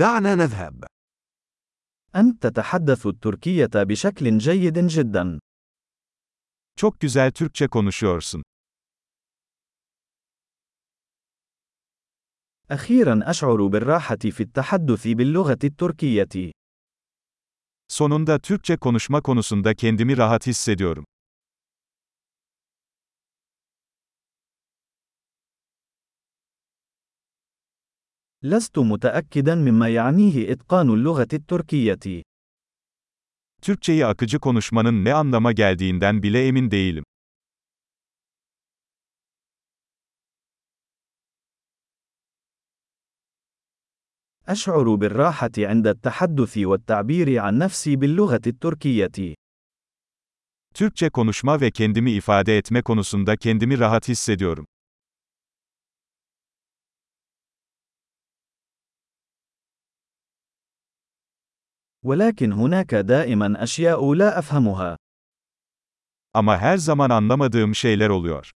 دعنا نذهب. أنت تتحدث التركية بشكل جيد جدا. Çok güzel Türkçe konuşuyorsun. أخيرا أشعر بالراحة في التحدث باللغة التركية. Sonunda Türkçe konuşma konusunda kendimi rahat hissediyorum. لست متأكدا مما يعنيه إتقان اللغة التركية. Türkçeyi akıcı konuşmanın ne anlama geldiğinden bile emin değilim. أشعر بالراحة عند التحدث والتعبير عن نفسي باللغة التركية. Türkçe konuşma ve kendimi ifade etme konusunda kendimi rahat hissediyorum. ولكن هناك دائما أشياء لا أفهمها. Ama her zaman anlamadığım şeyler oluyor.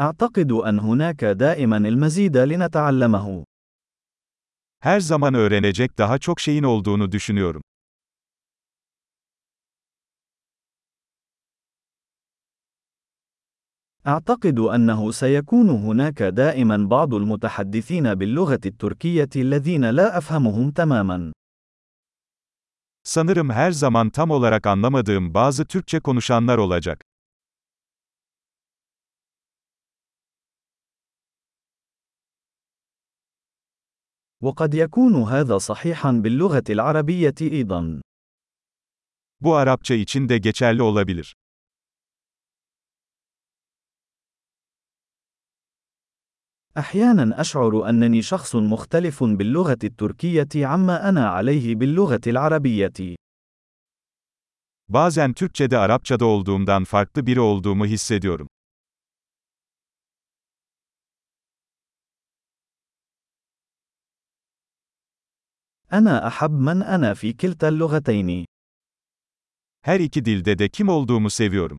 أعتقد أن هناك دائما المزيد لنتعلمه. Her zaman öğrenecek daha çok şeyin olduğunu düşünüyorum. أعتقد أنه سيكون هناك دائما بعض المتحدثين باللغة التركية الذين لا أفهمهم تماما. Sanırım her zaman tam olarak anlamadığım bazı Türkçe konuşanlar olacak. وقد يكون هذا صحيحا باللغة العربية أيضا. Bu Arapça için de geçerli olabilir. أحيانا أشعر أنني شخص مختلف باللغة التركية عما أنا عليه باللغة العربية. Bazen Türkçede Arapçada olduğumdan farklı biri olduğumu hissediyorum. أنا أحب من أنا في كلتا اللغتين. Her iki dilde de kim olduğumu seviyorum.